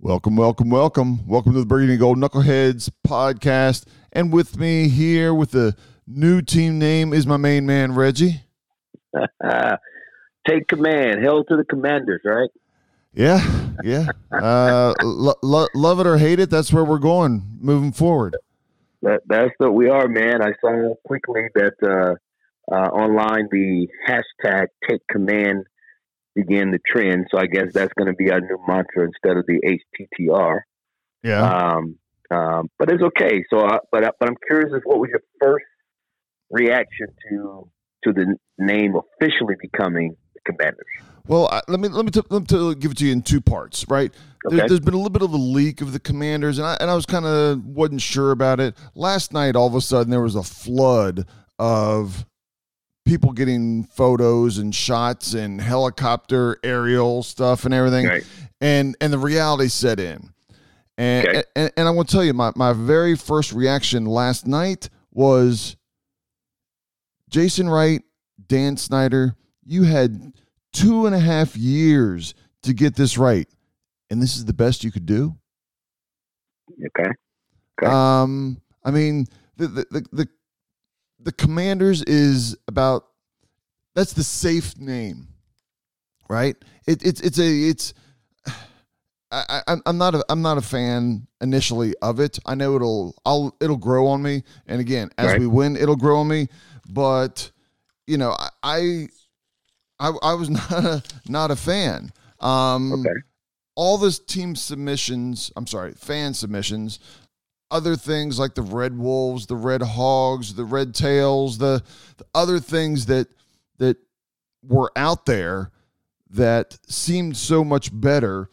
Welcome, welcome, welcome. Welcome to the Burgundy Gold Knuckleheads podcast. And with me here with the new team name is my main man, Reggie. Take command. Hell to the commanders, right? Yeah, yeah. Uh, lo- lo- love it or hate it, that's where we're going moving forward. That, that's what we are, man. I saw quickly that uh, uh, online the hashtag take command began the trend. So I guess that's going to be our new mantra instead of the HTTR. Yeah. Um, um, but it's okay. So, I, but but I'm curious, as what was your first reaction to to the name officially becoming the Commanders? Well, I, let me let me, t- let me t- give it to you in two parts, right? Okay. There, has been a little bit of a leak of the Commanders, and I and I was kind of wasn't sure about it. Last night, all of a sudden, there was a flood of people getting photos and shots and helicopter aerial stuff and everything, Right. and and the reality set in. And, Okay. and and I want to tell you, my my very first reaction last night was Jason Wright, Dan Snyder. You had two and a half years to get this right, and this is the best you could do. Okay. Okay. Um, I mean, the the the the, the Commanders is about that's the safe name, right? It, it's it's a it's. I, I, I'm not a I'm not a fan initially of it. I know it'll I'll it'll grow on me, and again, as Right. we win, it'll grow on me. But you know, I I, I, was not a, not a fan. Um, Okay. all this team submissions, I'm sorry, fan submissions, other things like the Red Wolves, the Red Hogs, the Red Tails, the, the other things that that were out there that seemed so much better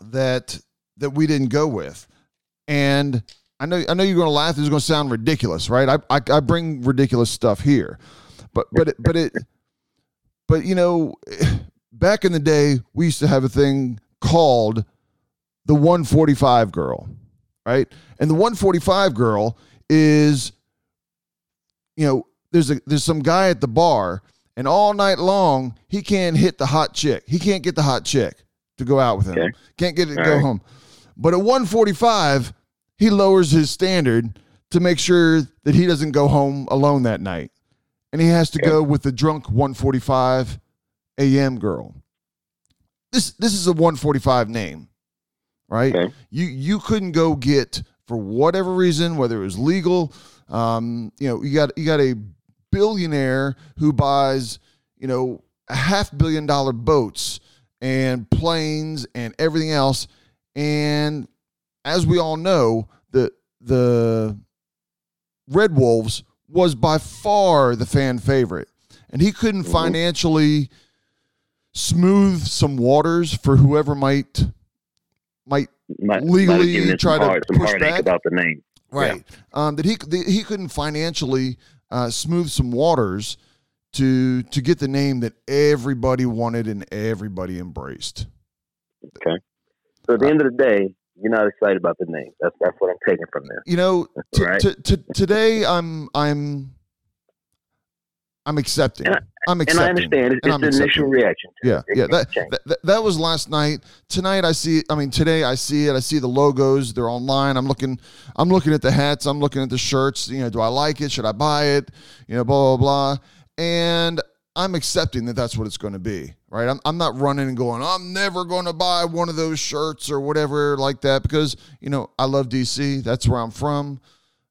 that that we didn't go with. And I know I know you're going to laugh. This is going to sound ridiculous, right? I, I I bring ridiculous stuff here, but but it, but it but you know, back in the day, we used to have a thing called the 145 girl, right? And the 145 girl is, you know, there's a there's some guy at the bar, and all night long he can't hit the hot chick. He can't get the hot chick to go out with him. Okay. Can't get it to All go right. home. But at 145, he lowers his standard to make sure that he doesn't go home alone that night. And he has to Okay. go with the drunk 145 a.m. girl. This this is a 145 name, right? Okay. You you couldn't go get for whatever reason, whether it was legal, um, you know, you got you got a billionaire who buys, you know, a half billion dollar boats and planes and everything else. And as we all know, the the Red Wolves was by far the fan favorite. And he couldn't Mhm. financially smooth some waters for whoever might might Might, legally might try to heart, push back. about the name. right um, that he that he couldn't financially uh, smooth some waters to to get the name that everybody wanted and everybody embraced Okay. So at the end of the day, you're not excited about the name. That's that's what I'm taking from there. you know t- Right. t- t- today i'm i'm i'm accepting And I- i'm And accepting I understand it's, And it's I'm initial reaction. To Yeah, it. Yeah. That, that that that was last night. Tonight I see. I mean, today I see it. I see the logos. They're online. I'm looking. I'm looking at the hats. I'm looking at the shirts. You know, do I like it? Should I buy it? You know, blah blah blah. And I'm accepting that that's what it's going to be. Right. I'm I'm not running and going. I'm never going to buy one of those shirts or whatever like that because you know I love DC. That's where I'm from.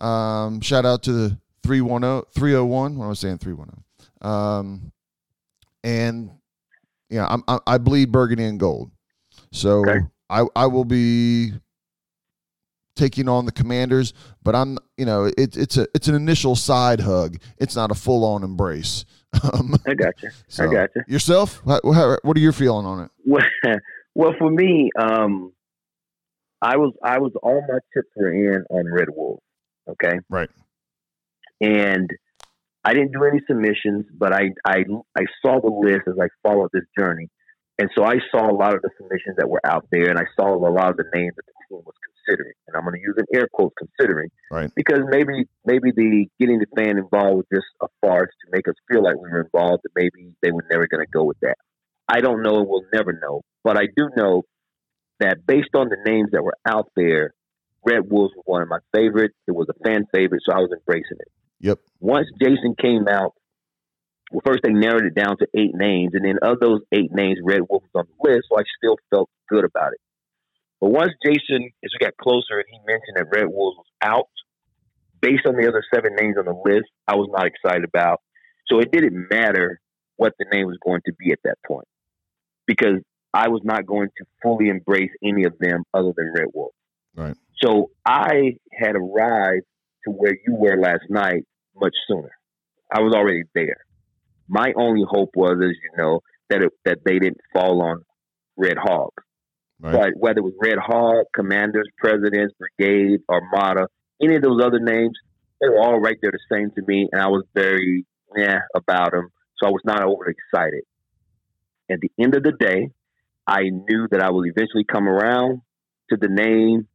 Um, shout out to the 310 301. What was I saying? 310. Um, and yeah, I'm, I, I bleed burgundy and gold. So Okay. I, I will be taking on the commanders, but I'm, you know, it, it's a, it's an initial side hug. It's not a full on embrace. Um, I got you. so I got you. yourself, how- what are you feeling on it? Well, well, for me, um, I was I was all my chips were in on Red Wolf. Okay. Right. And I didn't do any submissions, but I I I saw the list as I followed this journey, and so I saw a lot of the submissions that were out there, and I saw a lot of the names that the team was considering, and I'm going to use an air quotes considering, Right. Because maybe maybe the getting the fan involved was just a farce to make us feel like we were involved, and maybe they were never going to go with that. I don't know, and we'll never know. But I do know that based on the names that were out there, Red Wolves was one of my favorites. It was a fan favorite, so I was embracing it. Yep. Once Jason came out, well, first they narrowed it down to eight names, and then of those eight names, Red Wolf was on the list, so I still felt good about it. But once Jason, as we got closer, and he mentioned that Red Wolf was out, based on the other seven names on the list, I was not excited about. So it didn't matter what the name was going to be at that point because I was not going to fully embrace any of them other than Red Wolf. Right. So I had arrived to where you were last night much sooner. I was already there. My only hope was, as you know, that it, that they didn't fall on Red Hog. Right. But whether it was Red Hog, Commanders, Presidents, Brigade, Armada, any of those other names, they were all right there the same to me, and I was very yeah about them. So I was not overexcited. At the end of the day, I knew that I would eventually come around to the name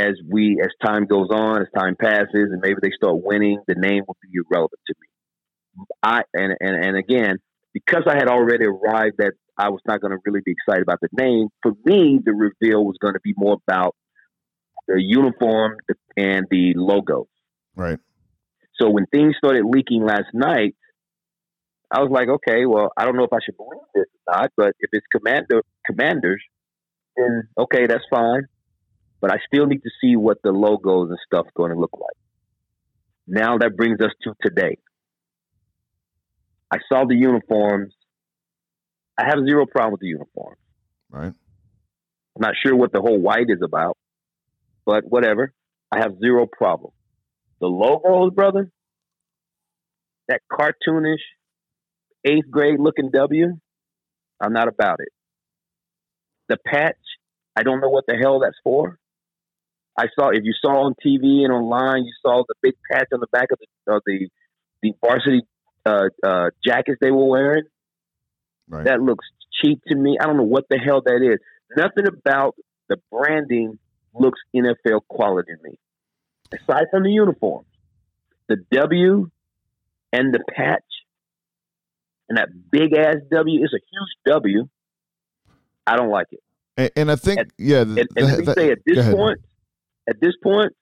as we as time goes on, as time passes, and maybe they start winning, the name will be irrelevant to me. I and and, and again, because I had already arrived that I was not going to really be excited about the name. For me, the reveal was going to be more about the uniform and the logos. Right. So when things started leaking last night, I was like, okay, well, I don't know if I should believe this or not, but if it's commander commanders, then okay, that's fine. But I still need to see what the logos and stuff going to look like. Now that brings us to today. I saw the uniforms. I have zero problem with the uniforms. Right. I'm not sure what the whole white is about, but whatever. I have zero problem. The logos, brother, that cartoonish eighth grade looking W, I'm not about it. The patch, I don't know what the hell that's for. I saw if you saw on TV and online, you saw the big patch on the back of the of the the varsity uh, uh, jackets they were wearing. Right. That looks cheap to me. I don't know what the hell that is. Nothing about the branding looks NFL quality to me. Aside from the uniforms, the W and the patch and that big ass W is a huge W. I don't like it. And, and I think, yeah. And, and let me say, at this point, at this point,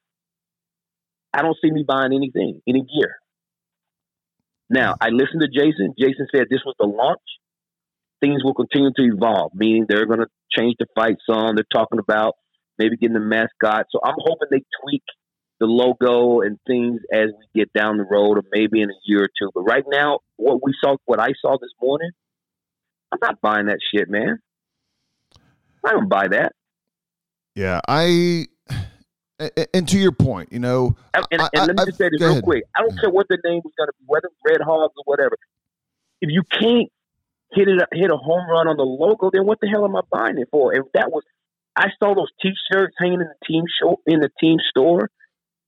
I don't see me buying anything, any gear. Now, I listened to Jason. Jason said this was the launch. Things will continue to evolve, meaning they're going to change the fight song. They're talking about maybe getting the mascot. So I'm hoping they tweak the logo and things as we get down the road, or maybe in a year or two. But right now, what we saw, what I saw this morning, I'm not buying that shit, man. I don't buy that. Yeah. I, a- a- and to your point, you know, And, and, I- and let me I- just say this real ahead. quick. I don't care what the name was going to be, whether Red Hogs or whatever. If you can't hit it, hit a home run on the logo, then what the hell am I buying it for? If that was, I saw those T-shirts hanging in the team show in the team store.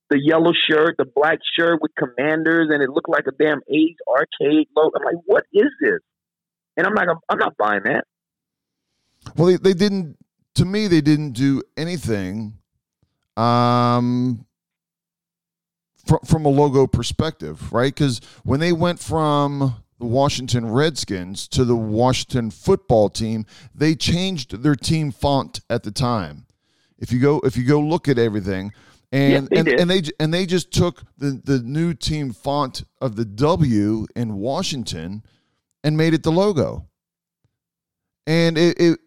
The yellow shirt, the black shirt with commanders, and it looked like a damn A's arcade logo. I'm like, what is this? And I'm like, I'm, I'm not buying that. Well, they, they didn't. To me, they didn't do anything, um, from from a logo perspective, right? Because when they went from the Washington Redskins to the Washington Football Team, they changed their team font at the time. If you go, if you go look at everything, and they and, and they and they just took the the new team font of the W in Washington and made it the logo. And it, it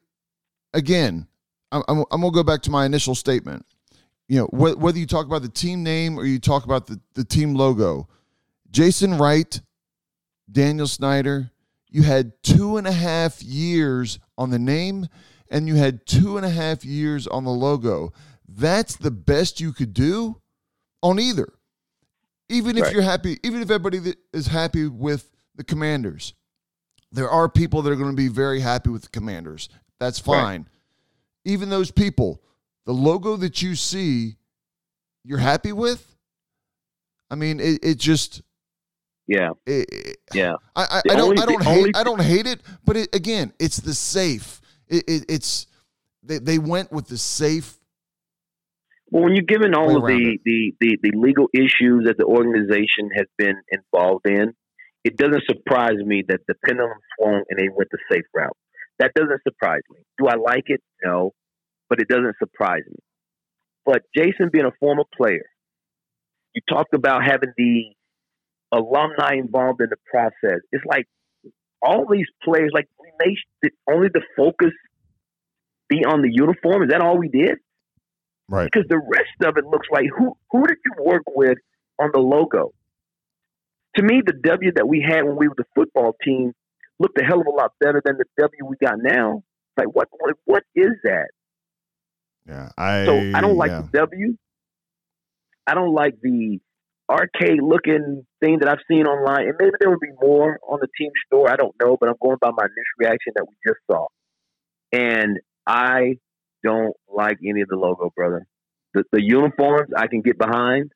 again, I'm, I'm, I'm gonna go back to my initial statement. You know, wh- whether you talk about the team name or you talk about the, the team logo, Jason Wright, Daniel Snyder, you had two and a half years on the name and you had two and a half years on the logo. That's the best you could do on either. Even if Right. you're happy, even if everybody is happy with the commanders, there are people that are going to be very happy with the commanders. That's Right. fine. Even those people, the logo that you see, you're happy with. I mean, it, it just Yeah, it, yeah. I, I, I don't only- I don't hate only- I don't hate it, but it, again, it's the safe. It, it, it's they, they went with the safe. Well, when you're given all of the, the, the, the legal issues that the organization has been involved in, it doesn't surprise me that the pendulum swung and they went the safe route. That doesn't surprise me. Do I like it? No. But it doesn't surprise me. But Jason being a former player, you talked about having the alumni involved in the process. It's like all these players, like we made only the focus be on the uniform. Is that all we did? Right. Because the rest of it looks like who who did you work with on the logo? To me, the W that we had when we were the football team looked a hell of a lot better than the W we got now. Like what what, what is that? Yeah, I so I don't like yeah. the W. I don't like the arcade looking thing that I've seen online, and maybe there would be more on the team store. I don't know, but I'm going by my initial reaction that we just saw, and I don't like any of the logo, brother. The, the uniforms I can get behind.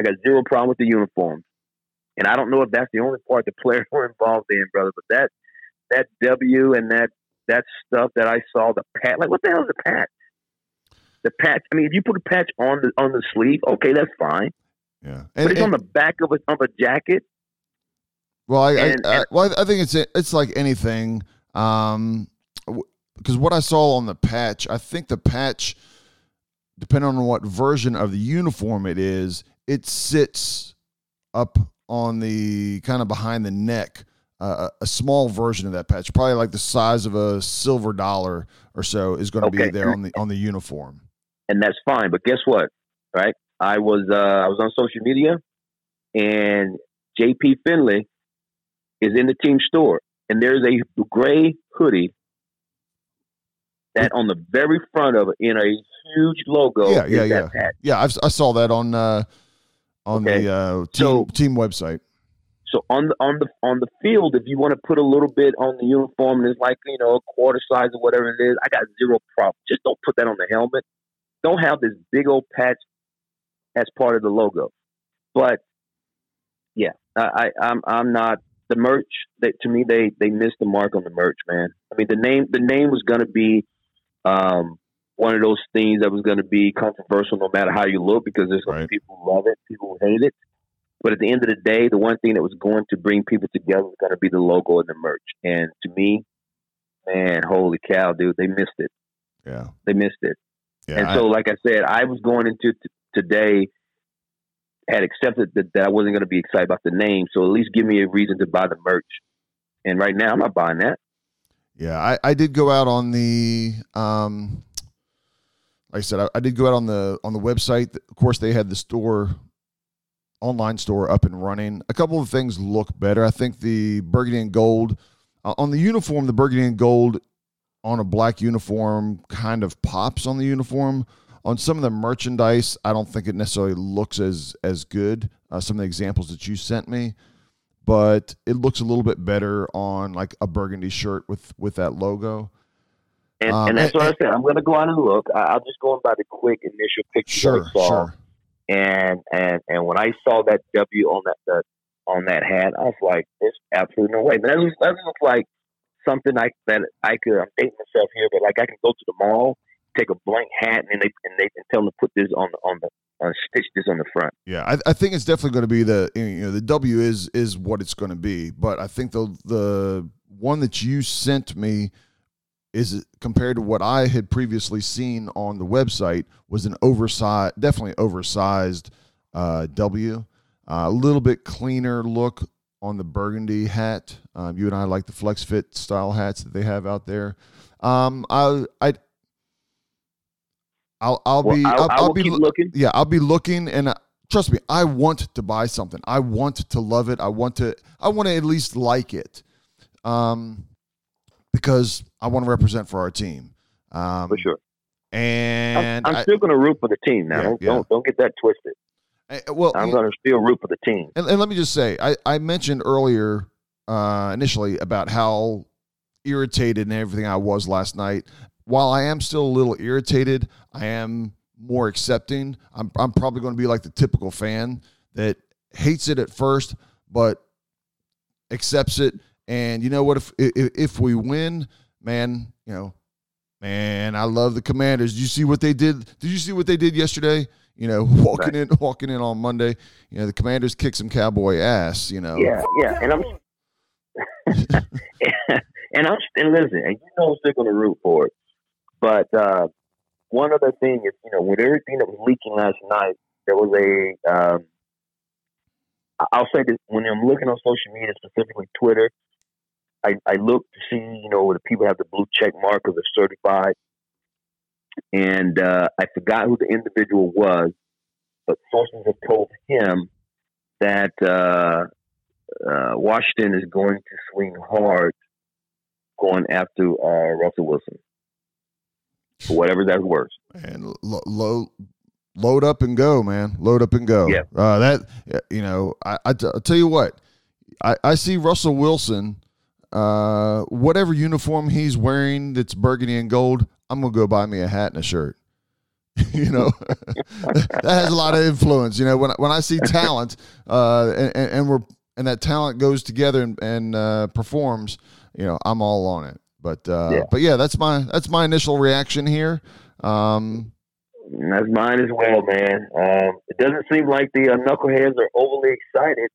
I got zero problem with the uniforms, and I don't know if that's the only part the players were involved in, brother. But that that W and that that stuff that I saw the patch, like what the hell is a patch? The patch. I mean, if you put a patch on the on the sleeve, okay, that's fine. Yeah, but it's on the back of a of a jacket. Well, I, And- I, I well, I think it's it's like anything. Um, because what I saw on the patch, I think the patch, depending on what version of the uniform it is, it sits up on the kind of behind the neck. Uh, a small version of that patch, probably like the size of a silver dollar or so, is going to be there on the on the uniform. and that's fine. But guess what? Right? I was uh, I was on social media, and JP Finley is in the team store, and there's a gray hoodie that on the very front of it in a huge logo. Yeah, yeah, yeah. patch. Yeah, I've, I saw that on uh, on Okay. the uh, team So- team website. So on the on the on the field, if you want to put a little bit on the uniform, and it's like you know a quarter size or whatever it is. I got zero problem. Just don't put that on the helmet. Don't have this big old patch as part of the logo. But yeah, I, I I'm I'm not the merch. They, to me, they they missed the mark on the merch, man. I mean, the name the name was going to be um, one of those things that was going to be controversial, no matter how you look, because there's Right. people who love it, people who hate it. But at the end of the day, the one thing that was going to bring people together was going to be the logo and the merch. And to me, man, holy cow, dude, they missed it. Yeah, They missed it. yeah. and I- so, like I said, I was going into t- today, had accepted that, that I wasn't going to be excited about the name. So at least give me a reason to buy the merch. And right now, I'm not buying that. Yeah, I, I did go out on the um like I said, I, I did go out on the on the website. Of course they had the store online store up and running. A couple of things look better. I think the burgundy and gold uh, on the uniform, the burgundy and gold on a black uniform kind of pops on the uniform. On some of the merchandise, I don't think it necessarily looks as as good. Uh, some of the examples that you sent me, but it looks a little bit better on like a burgundy shirt with with that logo. And, Um, and that's and- what I said. I'm going to go out and look. I, will just go going by the quick initial picture Sure, that I saw. sure. And and and when I saw that W on that, on that hat, I was like, "There's absolutely no way." But that looks, that like something I that I could. I'm dating myself here, but like I can go to the mall, take a blank hat, and they and they can tell them to put this on the on the uh, stitch this on the front. Yeah, I, I think it's definitely going to be the you know the W is is what it's going to be, but I think the the one that you sent me is compared to what I had previously seen on the website was an oversized, definitely oversized uh, W, uh, a little bit cleaner look on the burgundy hat. Um, you and I like the flex fit style hats that they have out there. Um, I I. I'll, I'll Well, be I'll, I I'll be looking. yeah, I'll be looking and uh, trust me, I want to buy something. I want to love it. I want to I want to at least like it. Um because I want to represent for our team. Um for sure. I'm, And I'm still going to root for the team now. Yeah, don't, yeah. don't don't get that twisted. I- well, I'm going to still root for the team. and, and let me just say, I, I mentioned earlier, uh, initially, about how irritated and everything I was last night. While I am still a little irritated, I am more accepting. I'm, I'm probably going to be like the typical fan that hates it at first, but accepts it. And you know what? If if, if we win, man, you know, man, I love the Commanders. Did you see what they did? Did you see what they did yesterday? You know, walking in, walking in on Monday. You know, the Commanders kicked some cowboy ass. You know, Yeah, yeah, and I'm and I'm and listen, and you know I'm still going to root for it. But uh, one other thing is, you know, with everything that was leaking last night, there was a. Um, I'll say this when I'm looking on social media, specifically Twitter, I, I look to see, you know, the people have the blue check mark because they're certified. And uh, I forgot who the individual was, but sources have told him that uh, uh, Washington is going to swing hard going after uh, Russell Wilson for whatever that's worth. And lo- lo- load up and go, man. Load up and go. Yeah. Uh, that you know, I, I t- I'll tell you what. I, I see Russell Wilson, uh, whatever uniform he's wearing that's burgundy and gold. I'm gonna go buy me a hat and a shirt. you know, that has a lot of influence. You know, when when I see talent, uh, and, and we're and that talent goes together and, and uh, performs, you know, I'm all on it. But uh, Yeah. but yeah, that's my that's my initial reaction here. Um, that's mine as well, man. Um, it doesn't seem like the uh, knuckleheads are overly excited.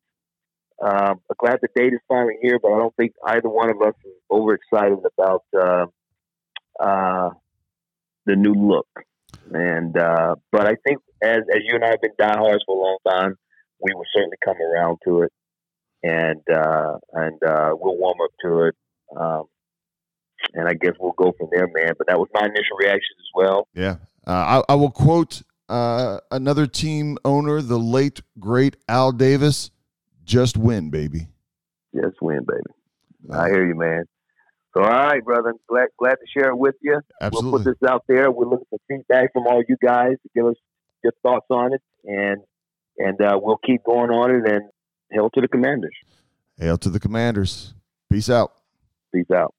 Um, I'm glad the date is finally here, but I don't think either one of us is overexcited about uh, uh, the new look. And uh, but I think as as you and I have been diehards for a long time, we will certainly come around to it, and uh, and uh, we'll warm up to it. Um, and I guess we'll go from there, man. But that was my initial reaction as well. Yeah. Uh, I, I will quote another team owner, the late, great Al Davis just win, baby. Just win, baby. I hear you, man. So, all right, brother. Glad glad to share it with you. Absolutely. We'll put this out there. We're looking for feedback from all you guys to give us your thoughts on it, and and uh, we'll keep going on it. And hail to the Commanders. Hail to the commanders. Peace out. Peace out.